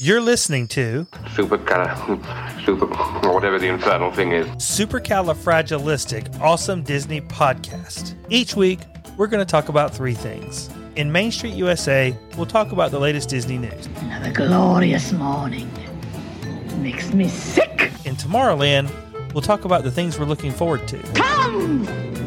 You're listening to Super cara, super, whatever the infernal thing is. Supercalifragilistic Awesome Disney Podcast. Each week, we're going to talk about three things. In Main Street USA, we'll talk about the latest Disney news. Another glorious morning. Makes me sick. In Tomorrowland, we'll talk about the things we're looking forward to. Come!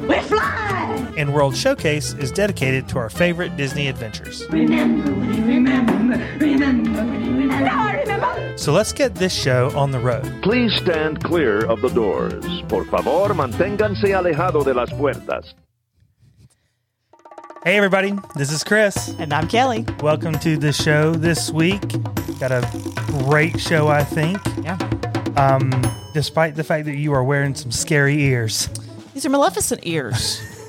We fly! And World Showcase is dedicated to our favorite Disney adventures. Remember remember, remember when you remember. Now I remember! So let's get this show on the road. Please stand clear of the doors. Por favor, manténganse alejado de las puertas. Hey, everybody, this is Chris. And I'm Kelly. Welcome to the show this week. Got a great show, I think. Yeah. Um, despite the fact that you are wearing some scary ears, These are Maleficent ears.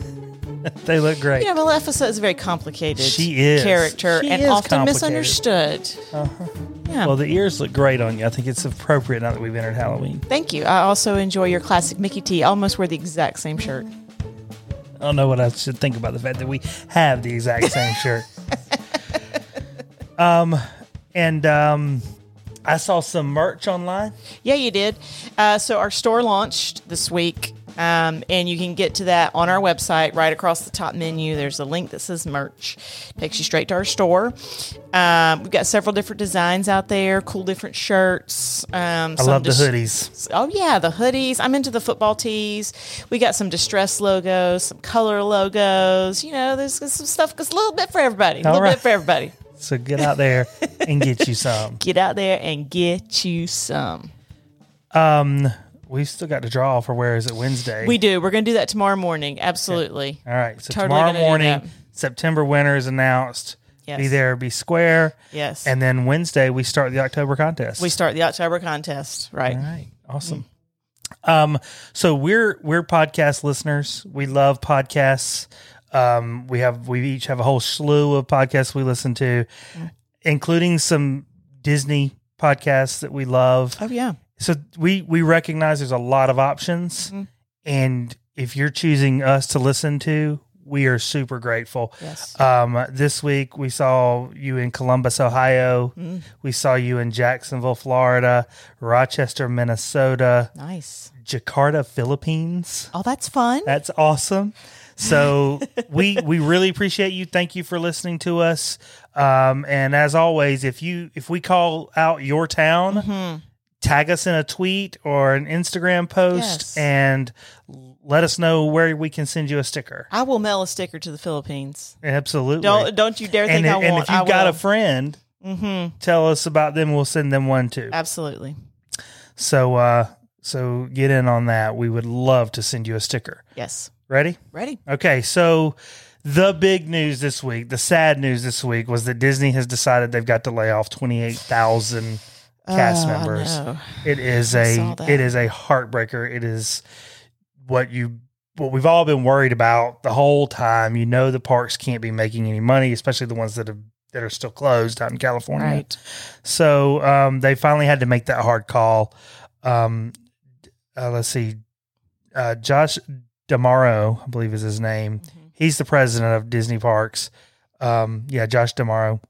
they look great. you know, Maleficent is a very complicated She is. character She and is often misunderstood. Yeah. Well, the ears look great on you. I think it's appropriate now that we've entered Halloween. Thank you. I also enjoy your classic Mickey T. I almost wear the exact same shirt. I don't know what I should think about the fact that we have the exact same shirt. Um, and um, I saw some merch online. Yeah, you did. Uh, so our store launched this week, um, and you can get to that on our website. Right across the top menu, there's a link that says merch. Takes you straight to our store. Um, we've got several different designs out there, cool different shirts. Um, I love the hoodies. Oh yeah, the hoodies. I'm into the football tees. We got some distress logos, some color logos. You know, there's, there's some stuff. It's a little bit for everybody. A little right. bit for everybody. So get out there and get you some. Get out there and get you some. Um, we still got to draw for Where Is It Wednesday. We do. We're going to do that tomorrow morning. Absolutely. All right. So Totally tomorrow morning. September winner is announced. Yes. Be there, be square. Yes. And then Wednesday, we start the October contest. we start the October contest. Right. All right. Awesome. Um, so we're we're podcast listeners. We love podcasts. Um, we have we each have a whole slew of podcasts we listen to, including some Disney podcasts that we love. Oh yeah. So we we recognize there's a lot of options, Mm-hmm. and if you're choosing us to listen to, we are super grateful. Yes. Um, this week we saw you in Columbus, Ohio. Mm. We saw you in Jacksonville, Florida, Rochester, Minnesota, Nice. Jakarta, Philippines. Oh, that's fun. That's awesome. So we we really appreciate you. Thank you for listening to us. Um, and as always, if you if we call out your town, Mm-hmm. Tag us in a tweet or an Instagram post Yes. and let us know where we can send you a sticker. I will mail a sticker to the Philippines. Absolutely. Don't don't you dare and, think I and won't. if you've I got a friend, tell us about them. We'll send them one too. Absolutely. So, uh, so get in on that. We would love to send you a sticker. Yes. Ready? Ready? Okay. So, the big news this week, the sad news this week, was that Disney has decided they've got to lay off twenty eight thousand cast Oh, members. It is a it is a heartbreaker. It is what you what we've all been worried about the whole time. You know the parks can't be making any money, especially the ones that have that are still closed out in California. Right. So um, they finally had to make that hard call. Um, uh, let's see, uh, Josh D'Amaro, I believe is his name. He's the president of Disney Parks. Um, yeah, Josh D'Amaro.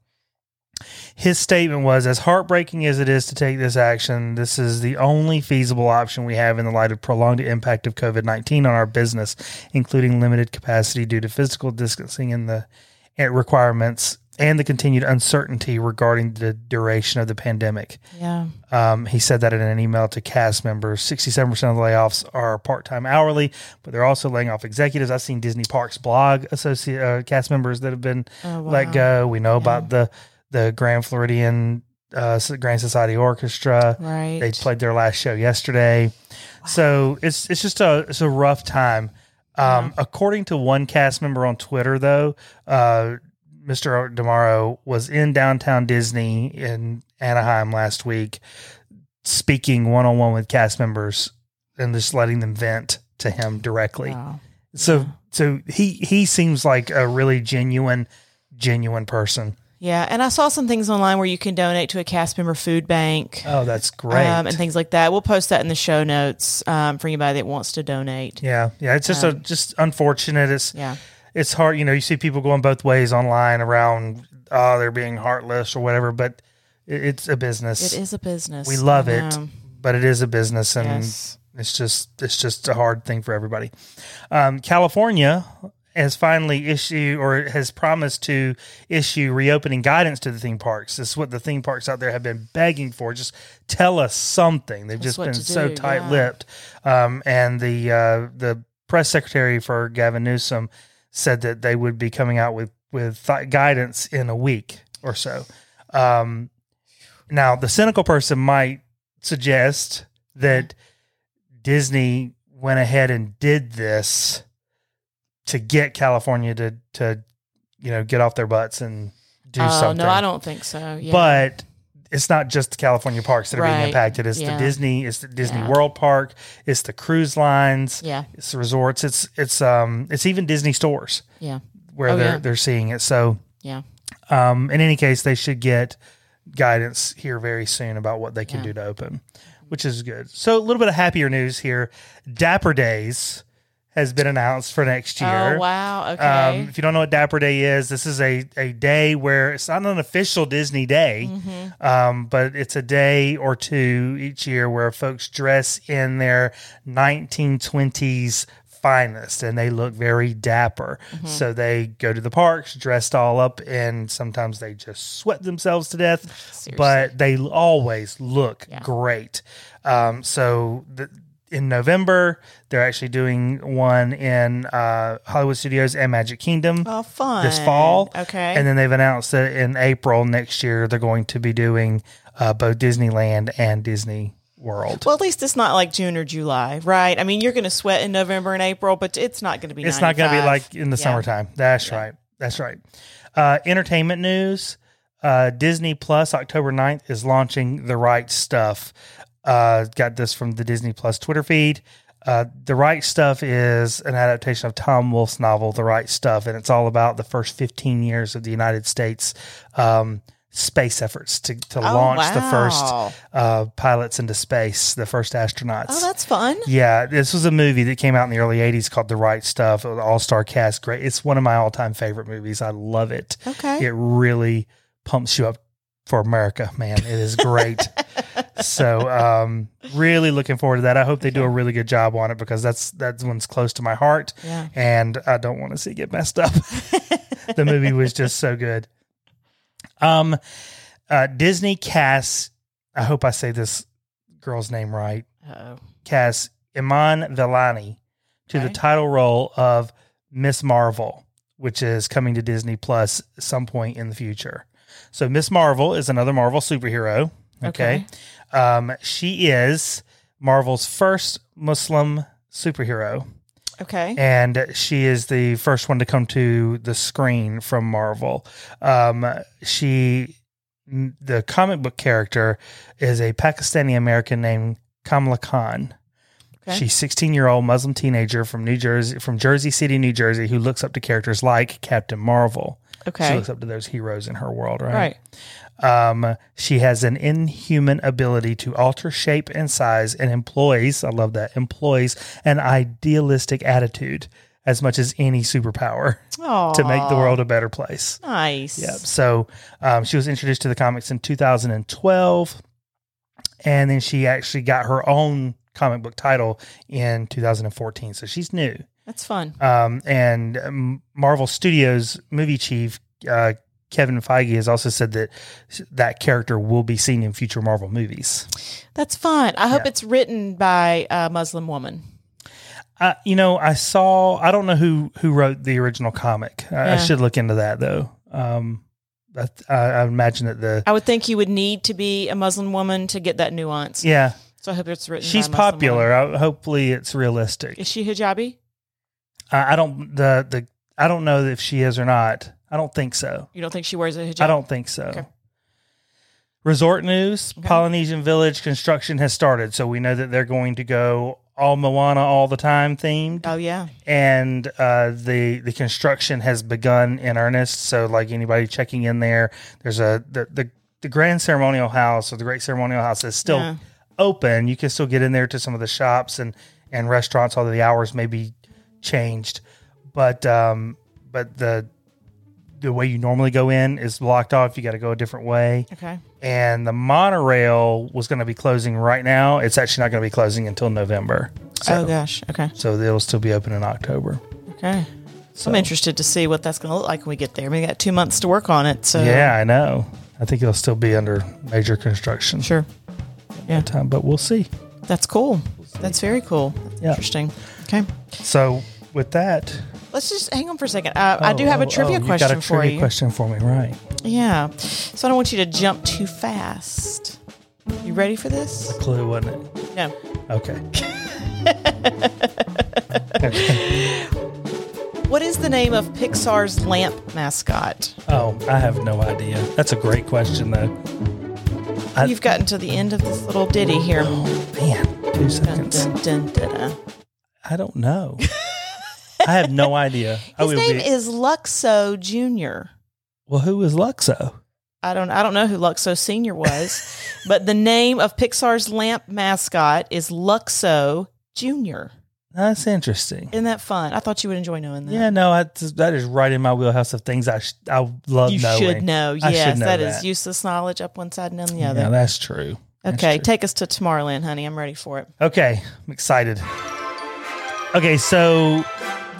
His statement was as heartbreaking as it is to take this action, this is the only feasible option we have in the light of prolonged impact of COVID 19 on our business, including limited capacity due to physical distancing and the requirements and the continued uncertainty regarding the duration of the pandemic. Yeah. Um, he said that in an email to cast members. 67% of the layoffs are part time hourly, but they're also laying off executives. I've seen Disney Parks blog associate uh, cast members that have been Oh, let go. We know about the the Grand Floridian uh, Grand Society Orchestra. Right. They played their last show yesterday. So it's it's just a it's a rough time. Um, According to one cast member on Twitter, though, uh, Mr. D'Amaro was in downtown Disney in Anaheim last week, speaking one on one with cast members and just letting them vent to him directly. Wow. So so he he seems like a really genuine genuine person. Yeah, and I saw some things online where you can donate to a cast member food bank Oh, that's great. um, and things like that. We'll post that in the show notes um, for anybody that wants to donate. yeah, yeah. It's just a just unfortunate. It's Yeah. it's hard. You know, you see people going both ways online around. Oh, they're being heartless or whatever. But It- It's a business. It is a business. We love it, but it is a business, and Yes. it's just it's just a hard thing for everybody. Um, California has finally issued or has promised to issue reopening guidance to the theme parks. This is what the theme parks out there have been begging for. Just tell us something. They've just been so do, tight lipped. Um, and the uh, the press secretary for Gavin Newsom said that they would be coming out with with th- guidance in a week or so. Um, now, the cynical person might suggest that Disney went ahead and did this to get California to to you know get off their butts and do Oh something. no, I don't think so. Yeah. But it's not just the California parks that are being impacted. It's Yeah. the Disney, it's the Disney Yeah. World Park, it's the cruise lines, yeah, it's the resorts, it's it's um it's even Disney stores yeah, where Oh, they're yeah. they're seeing it. So yeah. um, in any case, they should get guidance here very soon about what they can do to open, which is good. So a little bit of happier news here: Dapper Days has been announced for next year. Oh wow. Okay. Um, if you don't know what Dapper Day is, this is a, a day where it's not an official Disney day, Mm-hmm. um, but it's a day or two each year where folks dress in their 1920s finest and they look very dapper. Mm-hmm. So they go to the parks dressed all up and sometimes they just sweat themselves to death, but they always look Yeah. great. Um, so the, in November, they're actually doing one in uh, Hollywood Studios and Magic Kingdom oh, fun. this fall. Okay. And then they've announced that in April next year, they're going to be doing uh, both Disneyland and Disney World. well, at least it's not like June or July, right? I mean, you're going to sweat in November and April, but it's not going to be. it's not going to be like in the Yeah. summertime. That's right. That's right. Uh, entertainment news uh, Disney Plus October 9th is launching The Right Stuff. Uh, got this from the Disney Plus Twitter feed. Uh, the Right Stuff is an adaptation of Tom Wolfe's novel, The Right Stuff, and it's all about the first 15 years of the United States um, space efforts to, to launch the first uh, pilots into space, the first astronauts. Oh, that's fun. Yeah, this was a movie that came out in the early '80s called The Right Stuff. All star cast, great. It's one of my all time favorite movies. I love it. Okay. It really pumps you up for America, man. It is great. so, um, really looking forward to that. I hope they do a really good job on it because that's that one's close to my heart, Yeah. and I don't want to see it get messed up. the movie was just so good. Um, uh, Disney casts. I hope I say this girl's name right Oh. cast Iman Vellani to the title role of Miss Marvel, which is coming to Disney Plus at some point in the future. So Miss Marvel is another Marvel superhero. Okay. Um, she is Marvel's first Muslim superhero. Okay. And she is the first one to come to the screen from Marvel. Um, she, the comic book character, is a Pakistani American named Kamala Khan. Okay. She's 16 year old Muslim teenager from New Jersey, from Jersey City, New Jersey, who looks up to characters like Captain Marvel. She Okay. looks up to those heroes in her world, right? Right. Um, she has an inhuman ability to alter shape and size and employs, I love that, employs an idealistic attitude as much as any superpower to make the world a better place. Nice. Yep. So um, she was introduced to the comics in 2012, and then she actually got her own comic book title in 2014. So she's new. That's fun. Um, and um, Marvel Studios movie chief uh, Kevin Feige has also said that that character will be seen in future Marvel movies. That's fun. I hope Yeah. it's written by a Muslim woman. Uh, you know, I saw. I don't know who who wrote the original comic. I, I should look into that though. Um, that, I, I imagine that the I would think you would need to be a Muslim woman to get that nuance. yeah So I hope it's written. she's by a popular. woman. I, hopefully, it's realistic. Is she hijabi? I don't the the I don't know if she is or not. I don't think so. You don't think she wears a hijab? I don't think so. Okay. Resort news: Polynesian Village construction has started, so we know that they're going to go all Moana all the time themed, Oh yeah. and uh, the the construction has begun in earnest. So, like anybody checking in there, there's a the the, the Grand Ceremonial House or the Great Ceremonial House is still Yeah. open. You can still get in there to some of the shops and and restaurants, although the hours may be changed. But um, but the the way you normally go in is blocked off. You got to go a different way. Okay. And the monorail was going to be closing right now. It's actually not going to be closing until November. So, oh gosh. Okay. so it'll still be open in October. Okay. So I'm interested to see what that's going to look like when we get there. We got two months to work on it. So Yeah, I know. I think it'll still be under major construction Sure. Yeah. time, um, but we'll see. That's cool. That's very cool. That's Yeah. Interesting. Okay. So with that, Let's just hang on for a second. Uh, I do have a Oh, trivia oh, you question got a for trivia you. question for me, right? Yeah. So I don't want you to jump too fast. You ready for this? A Clue, wasn't it? No. Okay. What is the name of Pixar's lamp mascot? Oh, I have no idea. That's a great question, though. I- You've gotten to the end of this little ditty here. Oh man, two seconds. dun, dun, dun, dun. I don't know. I have no idea. His name be- is Luxo Jr. well. Who is Luxo? I don't I don't know who Luxo Senior was, but the name of Pixar's lamp mascot is Luxo Jr. That's interesting. Isn't that fun? I thought you would enjoy knowing that. Yeah, no, I, that is right in my wheelhouse of things I sh- I love you knowing. should know. I Yes, should know that is useless knowledge up one side and down the Yeah, other. Yeah, that's true. That's okay, true. take us to Tomorrowland, honey. I'm ready for it. Okay, I'm excited. Okay, so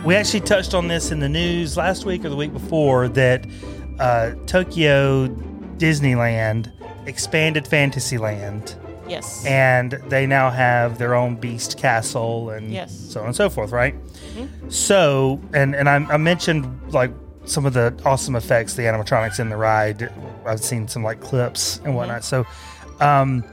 we actually touched on this in the news last week or the week before that uh, Tokyo Disneyland expanded Fantasyland Yes. and they now have their own Beast Castle and Yes. so on and so forth, right? So, and and I, I mentioned like some of the awesome effects, the animatronics in the ride. I've seen some like clips and whatnot. So, um,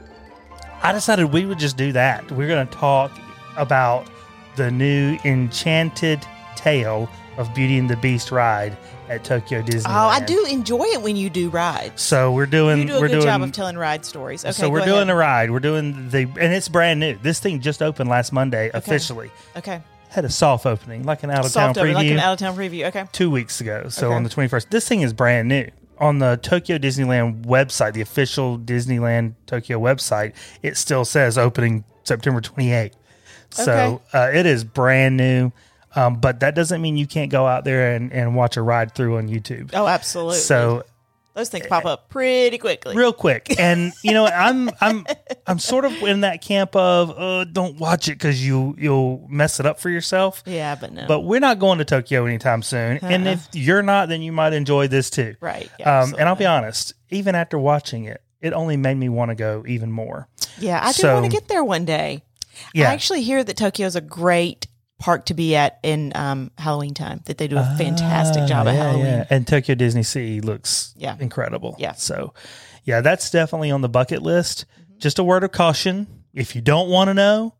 I decided we would just do that. We're going to talk about the new Enchanted Tale of Beauty and the Beast ride at Tokyo Disneyland. oh, I do enjoy it when you do rides. So we're doing. you do a we're good doing, job of telling ride stories. Okay, so we're doing ahead. a ride. We're doing the, and it's brand new. This thing just opened last Monday officially. okay. Had a soft opening, like an out of town preview, like an out of town preview. Okay. two weeks ago. So Okay. on the twenty first, this thing is brand new. On the Tokyo Disneyland website, the official Disneyland Tokyo website, it still says opening September twenty eighth. So uh, it is brand new. Um, but that doesn't mean you can't go out there and, and watch a ride through on YouTube. Oh, absolutely. So those things pop up pretty quickly. real quick and you know i'm i'm i'm sort of in that camp of uh, don't watch it because you you'll mess it up for yourself yeah, but no. but we're not going to tokyo anytime soon and if you're not then you might enjoy this too right. Yeah, um, and i'll be honest even after watching it it only made me want to go even more Yeah, I do so- want to get there one day. yeah I actually hear that Tokyo is a great park to be at in um, Halloween time. That they do a fantastic job at Ah, yeah, Halloween. yeah. and tokyo disney sea looks Yeah. incredible Yeah. so yeah that's definitely on the bucket list Mm-hmm. just a word of caution if you don't want to know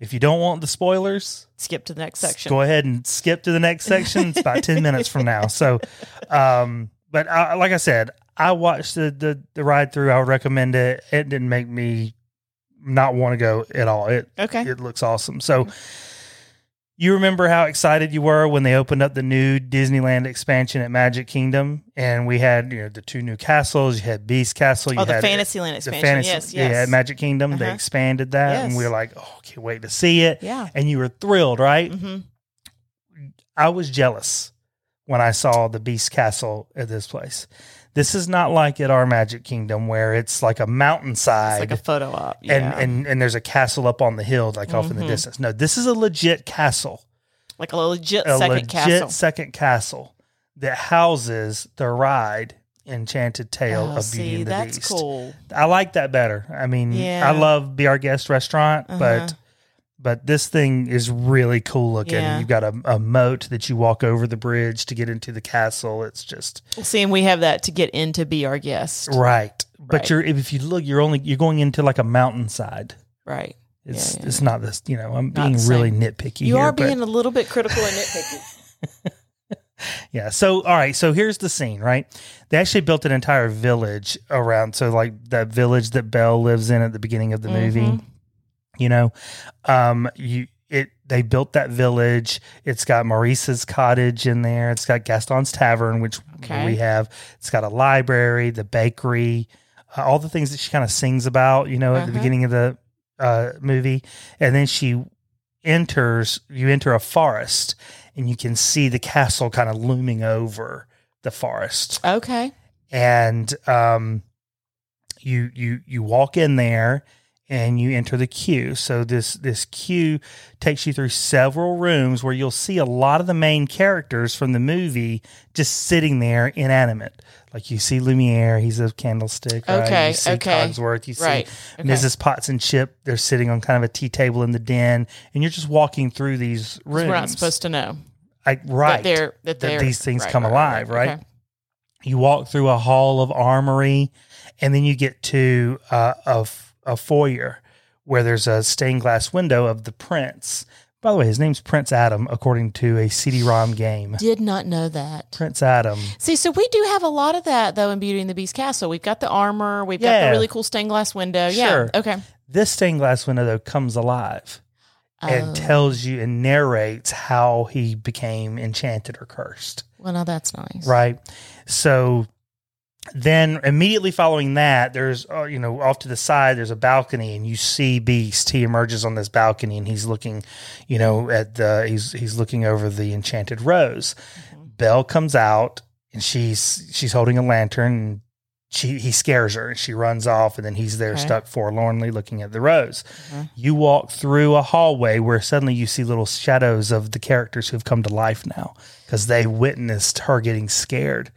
if you don't want the spoilers Skip to the next section. Go ahead and skip to the next section. It's about 10 minutes from now. So, um, but I, like I said, I watched the, the, the ride through. I would recommend it. It didn't make me not want to go at all. It, Okay. it looks awesome. So, you remember how excited you were when they opened up the new Disneyland expansion at Magic Kingdom, and we had you know the two new castles. You had Beast Castle. You Oh, the had Fantasyland the expansion. fantasy, yes, yeah, at Magic Kingdom. They Uh-huh. expanded that, and we were like, "Oh, can't wait to see it!" Yeah. and you were thrilled, right? hmm I was jealous when I saw the Beast Castle at this place. This is not like at our Magic Kingdom where it's like a It's mountainside like a photo op. Yeah. and, and and there's a castle up on the hill, like off in the Mhm. distance. No, this is a legit castle, like a legit a second legit castle. second castle that houses the ride Enchanted Tale Oh, of Beauty see, and the that's Beast. cool. I like that better. I mean, Yeah. I love Be Our Guest restaurant, Uh-huh. but but this thing is really cool looking. Yeah. You've got a, a moat that you walk over the bridge to get into the castle. It's just See, and we have that to get in to be our guest. right. But you're if you look, you're only you're going into like a mountainside. Right. It's Yeah, yeah. it's not this. You know, I'm Not being really nitpicky. You here, are but- being a little bit critical and nitpicky. Yeah. So, all right. So here's the scene, right? They actually built an entire village around. So, like that village that Belle lives in at the beginning of the movie, Mhm. You know, um, you, it, they built that village. It's got Maurice's cottage in there. It's got Gaston's tavern, which Okay. we have. It's got a library, the bakery, uh, all the things that she kind of sings about, you know, at the Uh-huh. beginning of the uh, movie. And then she enters, you enter a forest and you can see the castle kind of looming over the forest Okay. and um, you you you walk in there and you enter the queue. So this this queue takes you through several rooms where you'll see a lot of the main characters from the movie just sitting there inanimate. Like you see Lumiere, he's a candlestick. Right? Okay, You see okay. Cogsworth, you see Right, okay. Mrs. Potts and Chip. They're sitting on kind of a tea table in the den, and you're just walking through these rooms. We're not supposed to know like right that they're that they're these things right, come right, alive, right? okay. you walk through a hall of armory and then you get to uh, a, a foyer where there's a stained glass window of the prince by the way his name's prince adam according to a cd-rom game Did not know that. prince adam See, so we do have a lot of that though in Beauty and the Beast Castle. We've got the armor, we've got the really cool stained glass window. Sure. Yeah. Okay. this stained glass window though comes alive and Oh. tells you and narrates how he became enchanted or cursed Well, now that's nice. right? So then immediately following that, there's uh, you know off to the side there's a balcony and you see Beast. He emerges on this balcony and he's looking, you know, at the he's he's looking over the enchanted rose. Belle comes out and she's she's holding a lantern. And she he scares her and she runs off and then he's there Okay. stuck forlornly looking at the rose. You walk through a hallway where suddenly you see little shadows of the characters who've come to life now because they witnessed her getting scared.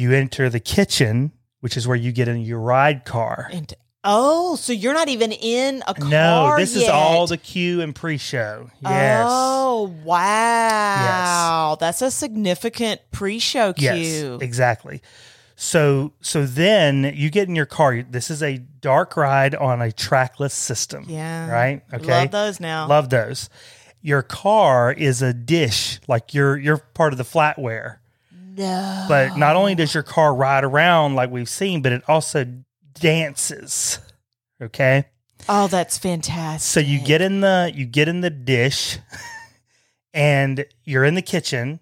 You enter the kitchen, which is where you get in your ride car. And oh, so you're not even in a car No, this is all the queue and pre-show. Yes. Oh wow, Yes. that's a significant pre-show queue. Yes, exactly. So so then you get in your car. This is a dark ride on a trackless system. Yeah. Right? Okay. Love those now. Love those. Your car is a dish, like you're you're part of the flatware. No. But not only does your car ride around like we've seen, but it also dances. Okay? Oh, that's fantastic. So you get in the you get in the dish and you're in the kitchen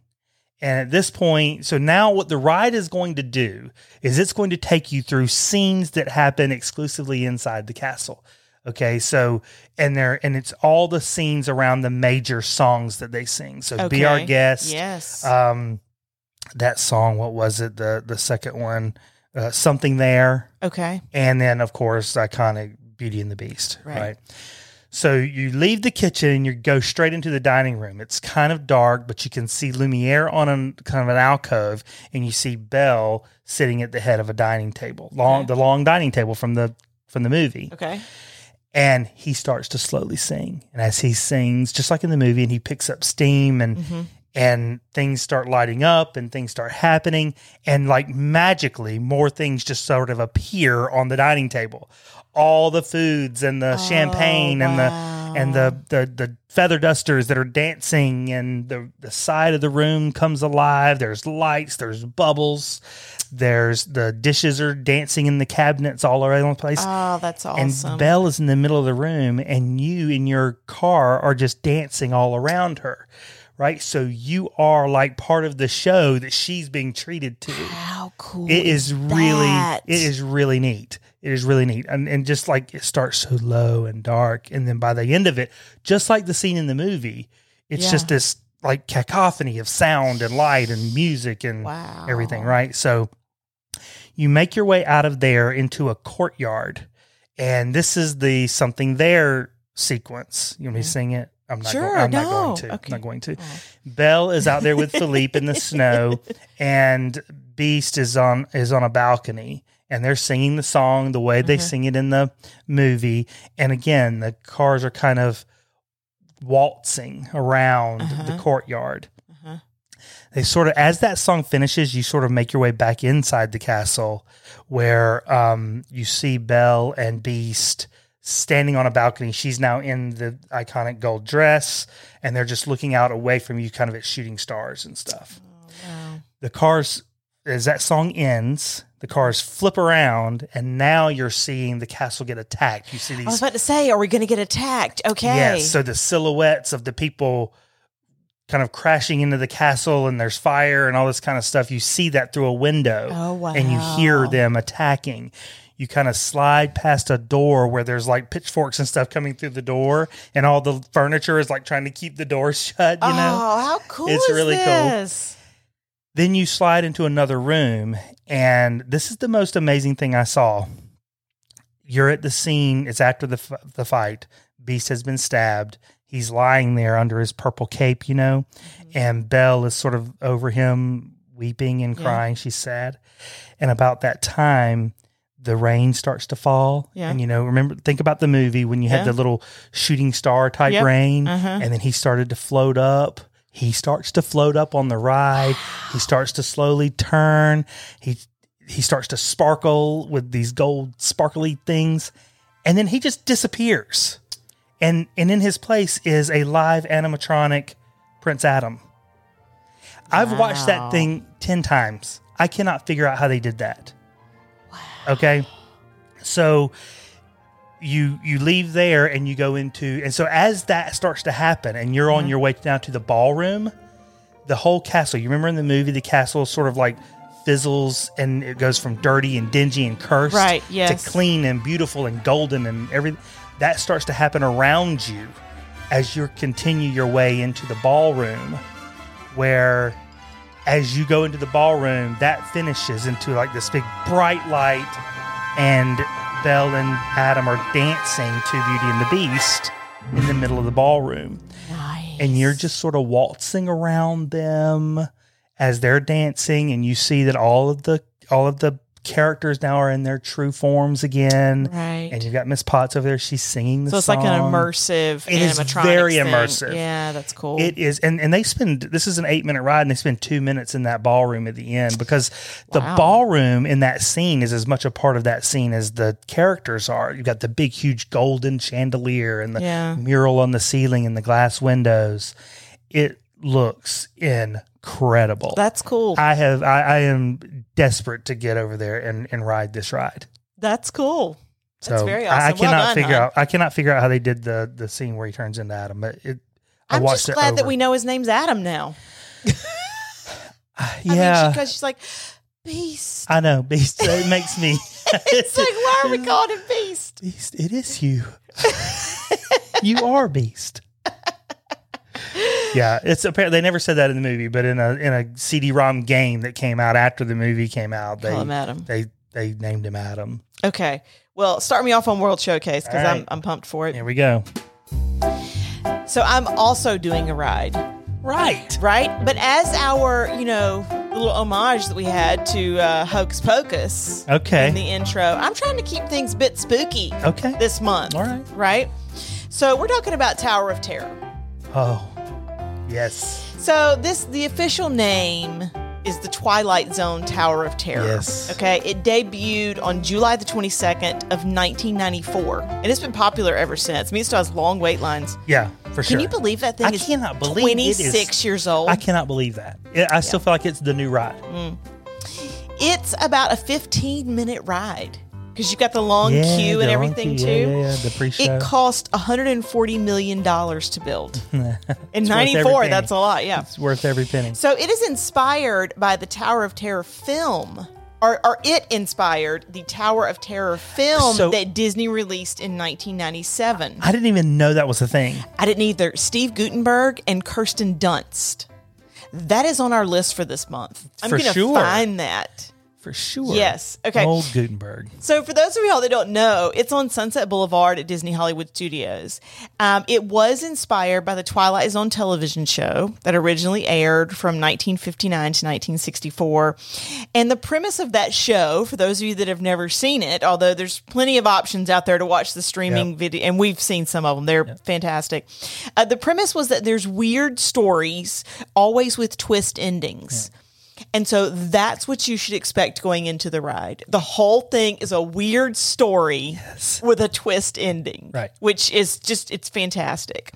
and at this point so now what the ride is going to do is it's going to take you through scenes that happen exclusively inside the castle. Okay, so and there and it's all the scenes around the major songs that they sing. So be our Okay. guest. Yes. Um that song, what was it? The the second one, uh, something there okay. and then of course iconic Beauty and the Beast, Right. right. So you leave the kitchen and you go straight into the dining room. It's kind of dark, but you can see Lumiere on a kind of an alcove, and you see Belle sitting at the head of a dining table, long the long dining table from the from the movie. Okay. And he starts to slowly sing, and as he sings, just like in the movie, and he picks up steam and Mm-hmm. And things start lighting up and things start happening. And like magically more things just sort of appear on the dining table. All the foods and the oh, champagne and the and the, the the feather dusters that are dancing and the the side of the room comes alive. There's lights there's bubbles there's the dishes are dancing in the cabinets all around the place. Oh, that's awesome. and Belle is in the middle of the room, and you in your car are just dancing all around her, right? So you are like part of the show that she's being treated to. How cool. It is really, that? it is really neat. It is really neat, and and just like it starts so low and dark, and then by the end of it, just like the scene in the movie, it's Yeah. just this like cacophony of sound and light and music and Wow. everything, right? So you make your way out of there into a courtyard, and this is the something there sequence. You want me to sing it? I'm not. Sure, going, I'm not going to. Okay. I'm not going to. Belle is out there with Philippe in the snow, and Beast is on is on a balcony, and they're singing the song the way they Mm-hmm. sing it in the movie. And again, the cars are kind of waltzing around Uh-huh. the courtyard. They sort of, as that song finishes, you sort of make your way back inside the castle, where um, you see Belle and Beast standing on a balcony. She's now in the iconic gold dress, and they're just looking out away from you, kind of at shooting stars and stuff. Oh, wow. The cars, as that song ends, the cars flip around, and now you're seeing the castle get attacked. You see these. I was about to say, are we going to get attacked? Okay. Yes. So the silhouettes of the people kind of crashing into the castle and there's fire and all this kind of stuff. You see that through a window. Oh, wow. And you hear them attacking. You kind of slide past a door where there's like pitchforks and stuff coming through the door, and all the furniture is like trying to keep the door shut, you know? oh, how cool It's really cool. Then you slide into another room, and this is the most amazing thing I saw. You're at the scene. It's after the f- the fight. Beast has been stabbed. He's lying there under his purple cape, you know, mm-hmm. and Belle is sort of over him, weeping and Yeah. crying. She's sad. And about that time, the rain starts to fall. Yeah. And you know, remember, think about the movie when you had Yeah. the little shooting star type Yep. rain, Uh-huh. and then he started to float up. He starts to float up on the ride. he starts to slowly turn. He he starts to sparkle with these gold sparkly things, and then he just disappears. And and in his place is a live animatronic Prince Adam. I've watched that thing 10 times. I cannot figure out how they did that. Okay. So you you leave there and you go into and so as that starts to happen and you're Mm-hmm. on your way down to the ballroom, the whole castle, you remember in the movie the castle sort of like fizzles and it goes from dirty and dingy and cursed Right, yes. to clean and beautiful and golden and everything that starts to happen around you as you continue your way into the ballroom where as you go into the ballroom that finishes into like this big bright light and Belle and Adam are dancing to Beauty and the Beast in the middle of the ballroom Nice. and you're just sort of waltzing around them as they're dancing and you see that all of the all of the characters now are in their true forms again Right. and you've got miss potts over there she's singing the so it's song like an immersive It is animatronics very thing. immersive. Yeah, that's cool. it is and and they spend this is an eight minute ride and they spend two minutes in that ballroom at the end because the Wow. ballroom in that scene is as much a part of that scene as the characters are you've got the big huge golden chandelier and the Yeah. mural on the ceiling and the glass windows it looks incredible that's cool. i have I, I am desperate to get over there and and ride this ride that's cool. so That's very I, I awesome. Well cannot done, figure hon. out i cannot figure out how they did the the scene where he turns into adam but it I I'm just glad that we know his name's Adam now. yeah because she's like Beast. I know, Beast. It makes me. it's like why are we calling him Beast? Beast. It is you. you are Beast. Yeah, it's apparently they never said that in the movie, but in a in a CD-ROM game that came out after the movie came out, they Call him Adam. they they named him Adam. Okay. Well, start me off on World Showcase because All I'm. I'm pumped for it. Here we go. So I'm also doing a ride. Right. right? But as our, you know, little homage that we had to uh, Hocus Pocus Okay. in the intro, I'm trying to keep things a bit spooky Okay. this month. All right. Right? So we're talking about Tower of Terror. Oh, yes. So this the official name is the Twilight Zone Tower of Terror. Yes. Okay. It debuted on July the 22nd of 1994, and it's been popular ever since. I mean, it still has long wait lines. Yeah, for sure. Can you believe that thing I is cannot believe it is- 26 years old? I cannot believe that. I still feel like it's the new ride. Mm. It's about a 15 minute ride because you've got the long Yeah, queue the and everything queue. too. Yeah, yeah, yeah, the pre-show. It cost 140 million dollars to build. In '94, that's a lot. Yeah. It's worth every penny. So it is inspired by the Tower of Terror film. Or, or it inspired the Tower of Terror film So- that Disney released in 1997. I didn't even know that was a thing. I didn't either. Steve Guttenberg and Kirsten Dunst. That is on our list for this month. I'm going to sure. find that. For sure. Yes. Okay. Old Guttenberg. So, for those of y'all that don't know, it's on Sunset Boulevard at Disney Hollywood Studios. Um, it was inspired by the Twilight Zone television show that originally aired from 1959 to 1964. And the premise of that show, for those of you that have never seen it, although there's plenty of options out there to watch the streaming Yep. video, and we've seen some of them, they're fantastic. Uh, the premise was that there's weird stories, always with twist endings. And so that's what you should expect going into the ride. The whole thing is a weird story with a twist ending, Right. Which is just it's fantastic.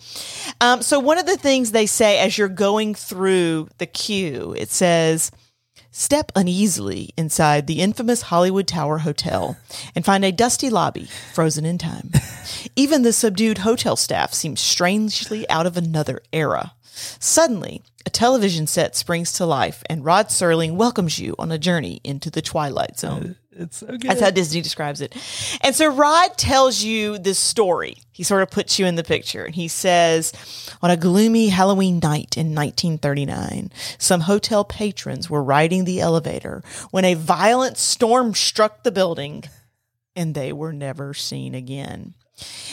Um, so one of the things they say as you're going through the queue, it says. Step uneasily inside the infamous Hollywood Tower Hotel and find a dusty lobby frozen in time. Even the subdued hotel staff seems strangely out of another era. Suddenly, a television set springs to life and Rod Serling welcomes you on a journey into the Twilight Zone. It's so good. That's how Disney describes it. And so Rod tells you this story. He sort of puts you in the picture. And he says, on a gloomy Halloween night in 1939, some hotel patrons were riding the elevator when a violent storm struck the building and they were never seen again.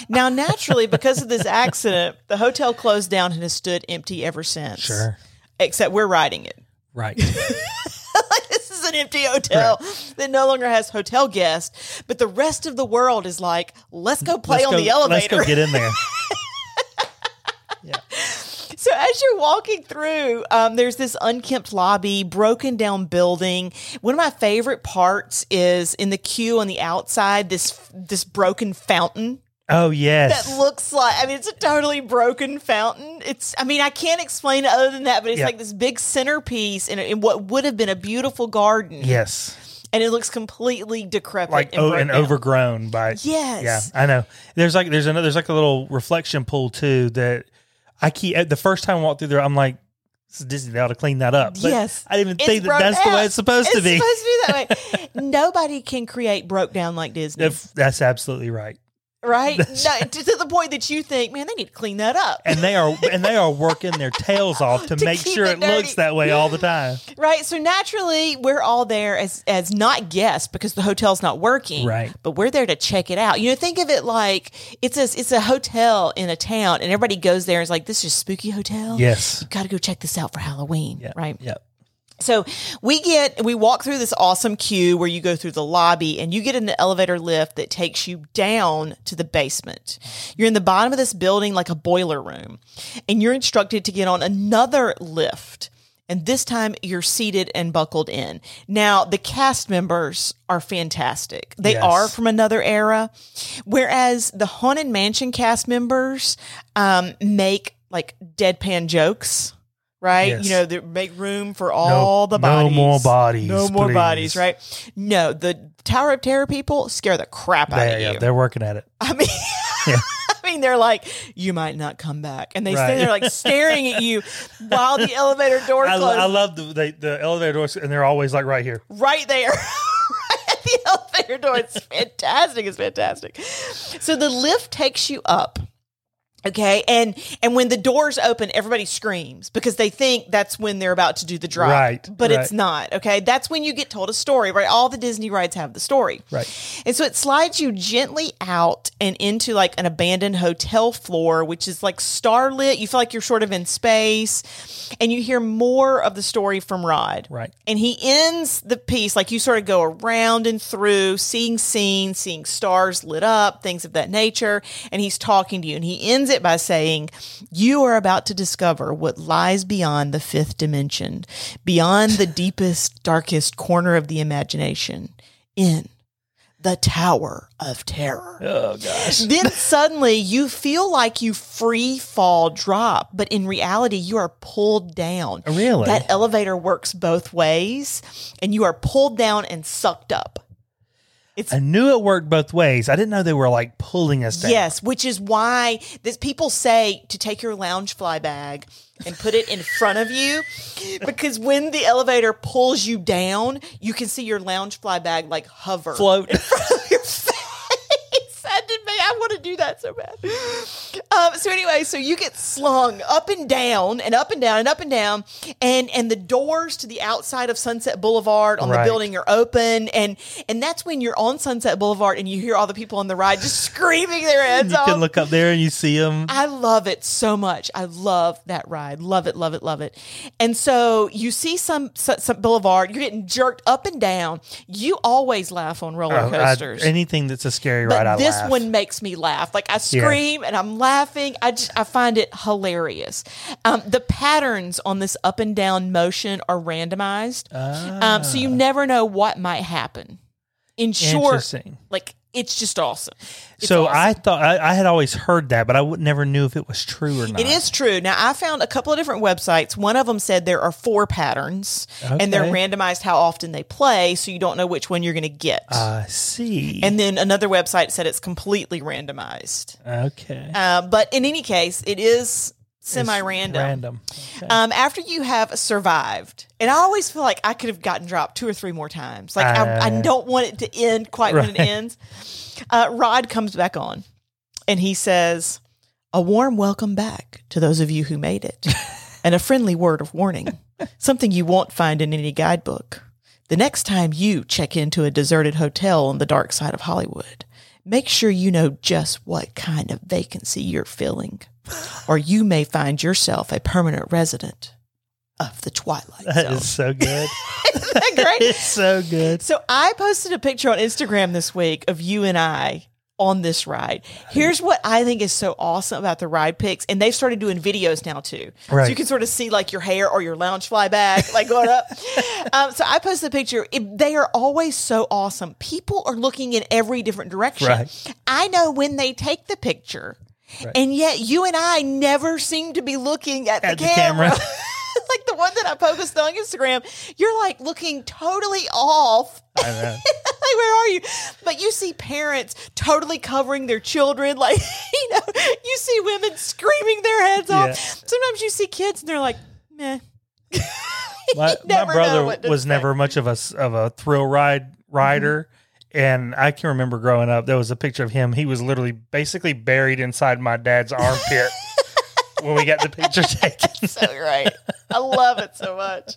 Now, naturally, because of this accident, the hotel closed down and has stood empty ever since. Sure. Except we're riding it. right. this is an empty hotel that no longer has hotel guests, but the rest of the world is like, let's go play Let's on go- the elevator. Let's go get in there. so as you're walking through, um, there's this unkempt lobby, broken down building. One of my favorite parts is in the queue on the outside, this this broken fountain Oh yes. that looks like I mean it's a totally broken fountain. It's I mean I can't explain it other than that, but it's Yeah. like this big centerpiece in, in what would have been a beautiful garden. yes. and it looks completely decrepit Like and, oh, and overgrown by. Yes. Yeah, I know. There's like there's another there's like a little reflection pool too that I keep the first time I walked through there. I'm like, is Disney. They ought to clean that up. But Yes. I didn't even think that that's the way it's supposed to It's be. supposed to be that way. Nobody can create broke down like Disney, If- that's absolutely right. Right? No, to, the point that you think, man, they need to clean that up, and they are and they are working their tails off to, To make sure it it, looks that way all the time. right? So naturally, we're all there as as not guests because the hotel's not working, Right. But we're there to check it out. You know, think of it like it's a it's a hotel in a town, and everybody goes there and is like, "This is a spooky hotel." Yes. You Got to go check this out for Halloween, Yeah. right? Yep. So we get we walk through this awesome queue where you go through the lobby and you get in an elevator lift that takes you down to the basement. You're in the bottom of this building like a boiler room and you're instructed to get on another lift. And this time you're seated and buckled in. Now, the cast members are fantastic. They Yes. are from another era. Whereas the Haunted Mansion cast members um, make like deadpan jokes, right? Yes. You know, make room for all the bodies. no more bodies, No more please. bodies, right? No, the Tower of Terror people scare the crap out They, of yeah, you. they're working at it. I mean, I mean, they're like, you might not come back, and they Right. stand there like staring at you while the elevator door I, closes. I love the, the the elevator doors, and they're always like right here. right there. right at the elevator door. It's fantastic. It's fantastic. So the lift takes you up. Okay. And and when the doors open, everybody screams because they think that's when they're about to do the drop. Right, But it's not. Okay. That's when you get told a story, right? All the Disney rides have the story. Right. And so it slides you gently out and into like an abandoned hotel floor, which is like starlit. You feel like you're sort of in space. And you hear more of the story from Rod. Right. And he ends the piece like you sort of go around and through, seeing scenes, seeing stars lit up, things of that nature. And he's talking to you. And he ends it by saying, You are about to discover what lies beyond the fifth dimension, beyond the deepest, darkest corner of the imagination, in the Tower of Terror. Oh gosh. Then suddenly you feel like you free fall drop, but in reality, you are pulled down. Oh, really? That elevator works both ways, and you are pulled down and sucked up. It's I knew it worked both ways. I didn't know they were like pulling us down. Yes, which is why this people say to take your Loungefly bag and put it in front of you because when the elevator pulls you down, you can see your Loungefly bag like hover Float. in front of your face. I did me. I want to do that so bad. Um, so anyway, so you get slung up and down and up and down and up and down, and and the doors to the outside of Sunset Boulevard on the building are open, and and that's when you're on Sunset Boulevard and you hear all the people on the ride just screaming their heads You off. You can look up there and you see them. I love it so much. I love that ride. Love it, love it, love it. And so you see some, some, boulevard, you're getting jerked up and down. You always laugh on roller Oh, coasters. anything that's a scary but ride, I this laugh. one makes me laugh. Like I scream and I'm laughing. I just I find it hilarious. Um, the patterns on this up and down motion are randomized, um, so you never know what might happen. In short, like it's just awesome. It's so awesome. I thought I, I had always heard that, but I would never knew if it was true or not. It is true. Now, I found a couple of different websites. One of them said there are four patterns, and they're randomized how often they play, so you don't know which one you're going to get. I see. and then another website said it's completely randomized. okay. Uh, but in any case, it is semi random. Random. Okay. Um, after you have survived, and I always feel like I could have gotten dropped two or three more times. Like I, I Uh. don't want it to end quite when it ends. Uh, Rod comes back on, and he says, "A warm welcome back to those of you who made it, and a friendly word of warning, something you won't find in any guidebook. The next time you check into a deserted hotel on the dark side of Hollywood." Make sure you know just what kind of vacancy you're filling, or you may find yourself a permanent resident of the Twilight that Zone. is so good. Isn't that great? it's so good. So I posted a picture on Instagram this week of you and I on this ride. Here's what I think is so awesome about the ride pics, and they've started doing videos now too. So you can sort of see like your hair or your Loungefly back, like going up. um, so I posted a picture. It, they are always so awesome. People are looking in every different direction. Right. I know when they take the picture. And yet, you and I never seem to be looking at, At the the camera. camera. like the one that I posted on Instagram, you're like looking totally off. I know. like, where are you? But you see parents totally covering their children. Like, you know, you see women screaming their heads off. Yeah. Sometimes you see kids and they're like, meh. my, my brother was say. Mm-hmm. never much of a of a thrill ride rider and i can remember growing up there was a picture of him he was literally basically buried inside my dad's armpit when we got the picture taken So right. I love it so much.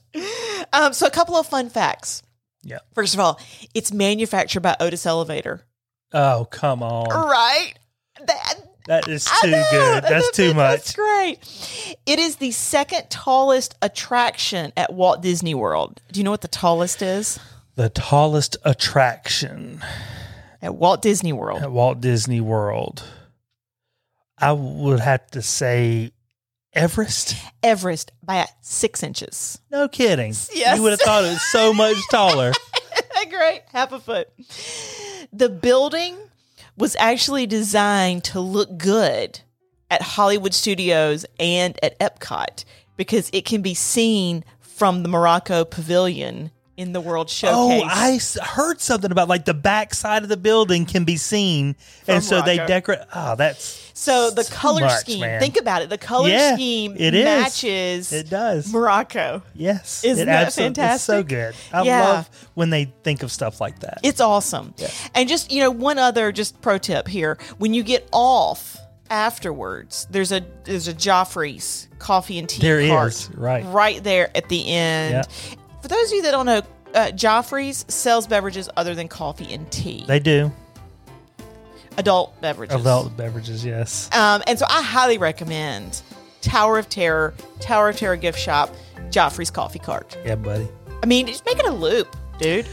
Um, so, a couple of fun facts. yeah First of all, it's manufactured by Otis Elevator. oh come on Right. That, that is too know. good that's too much. That's great. It is the second tallest attraction at Walt Disney World. Do you know what the tallest is the tallest attraction at Walt Disney World? at walt disney world i would have to say everest Everest by six inches. no kidding Yes. you would have thought it was so much taller great? Half a foot. The building was actually designed to look good at Hollywood Studios and at Epcot because it can be seen from the Morocco Pavilion in the World oh, Showcase. Oh, I s- heard something about like the back side of the building can be seen, and so they Morocco. decorate. Oh, that's So the too color much, scheme, man. think about it. The color Yeah, scheme it is. matches It does. Morocco. yes, Isn't it that absolute- It's so fantastic? good. I Yeah. love when they think of stuff like that. It's awesome. And just, you know, one other just pro tip here. When you get off afterwards, there's a there's a Joffrey's coffee and tea There cart is, right. right there at the end. For those of you that don't know, uh, Joffrey's sells beverages other than coffee and tea, they do adult beverages. adult beverages. Yes, Um, and so I highly recommend Tower of Terror, Tower of Terror gift shop, Joffrey's coffee cart. yeah, buddy. I mean, just make it a loop, dude.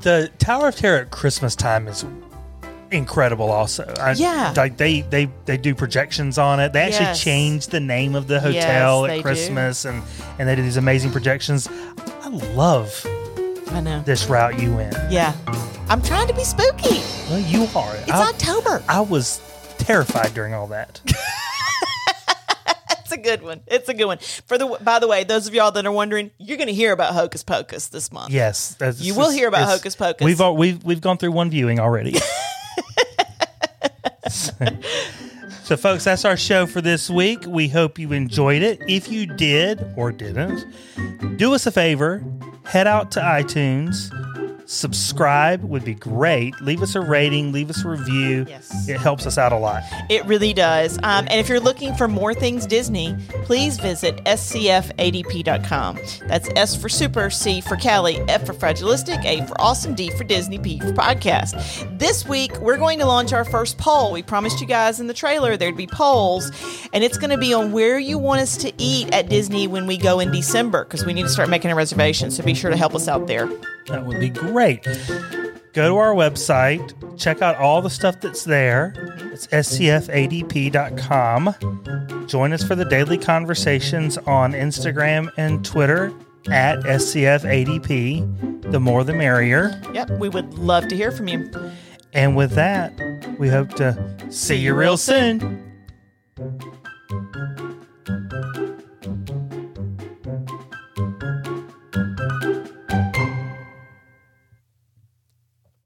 The Tower of Terror at Christmas time is incredible. Also, I, Yeah. like they they they do projections on it. They actually Yes. change the name of the hotel Yes, at do. Christmas, and and they do these amazing projections. I love I know. this route you went. Yeah. I'm trying to be spooky. Well, you are. It's I, October. I was terrified during all that. It's a good one. It's a good one. For the by the way, those of y'all that are wondering, you're going to hear about Hocus Pocus this month. Yes, You will hear about Hocus Pocus. We've al- we've we've gone through one viewing already. so, folks, that's our show for this week. We hope you enjoyed it. If you did or didn't, do us a favor: head out to iTunes. Subscribe would be great. Leave us a rating, leave us a review. Yes. It helps us out a lot. It really does. Um, and if you're looking for more things Disney, please visit scfadp.com. That's S for Super, C for Cali, F for Fragilistic, A for Awesome, D for Disney, P for Podcast. This week, we're going to launch our first poll. We promised you guys in the trailer there'd be polls, and it's going to be on where you want us to eat at Disney when we go in December because we need to start making a reservation. So be sure to help us out there. That would be great. Go to our website, check out all the stuff that's there. It's scfadp.com. Join us for the daily conversations on Instagram and Twitter at scfadp. The more the merrier. Yep, we would love to hear from you. And with that, we hope to see you real soon.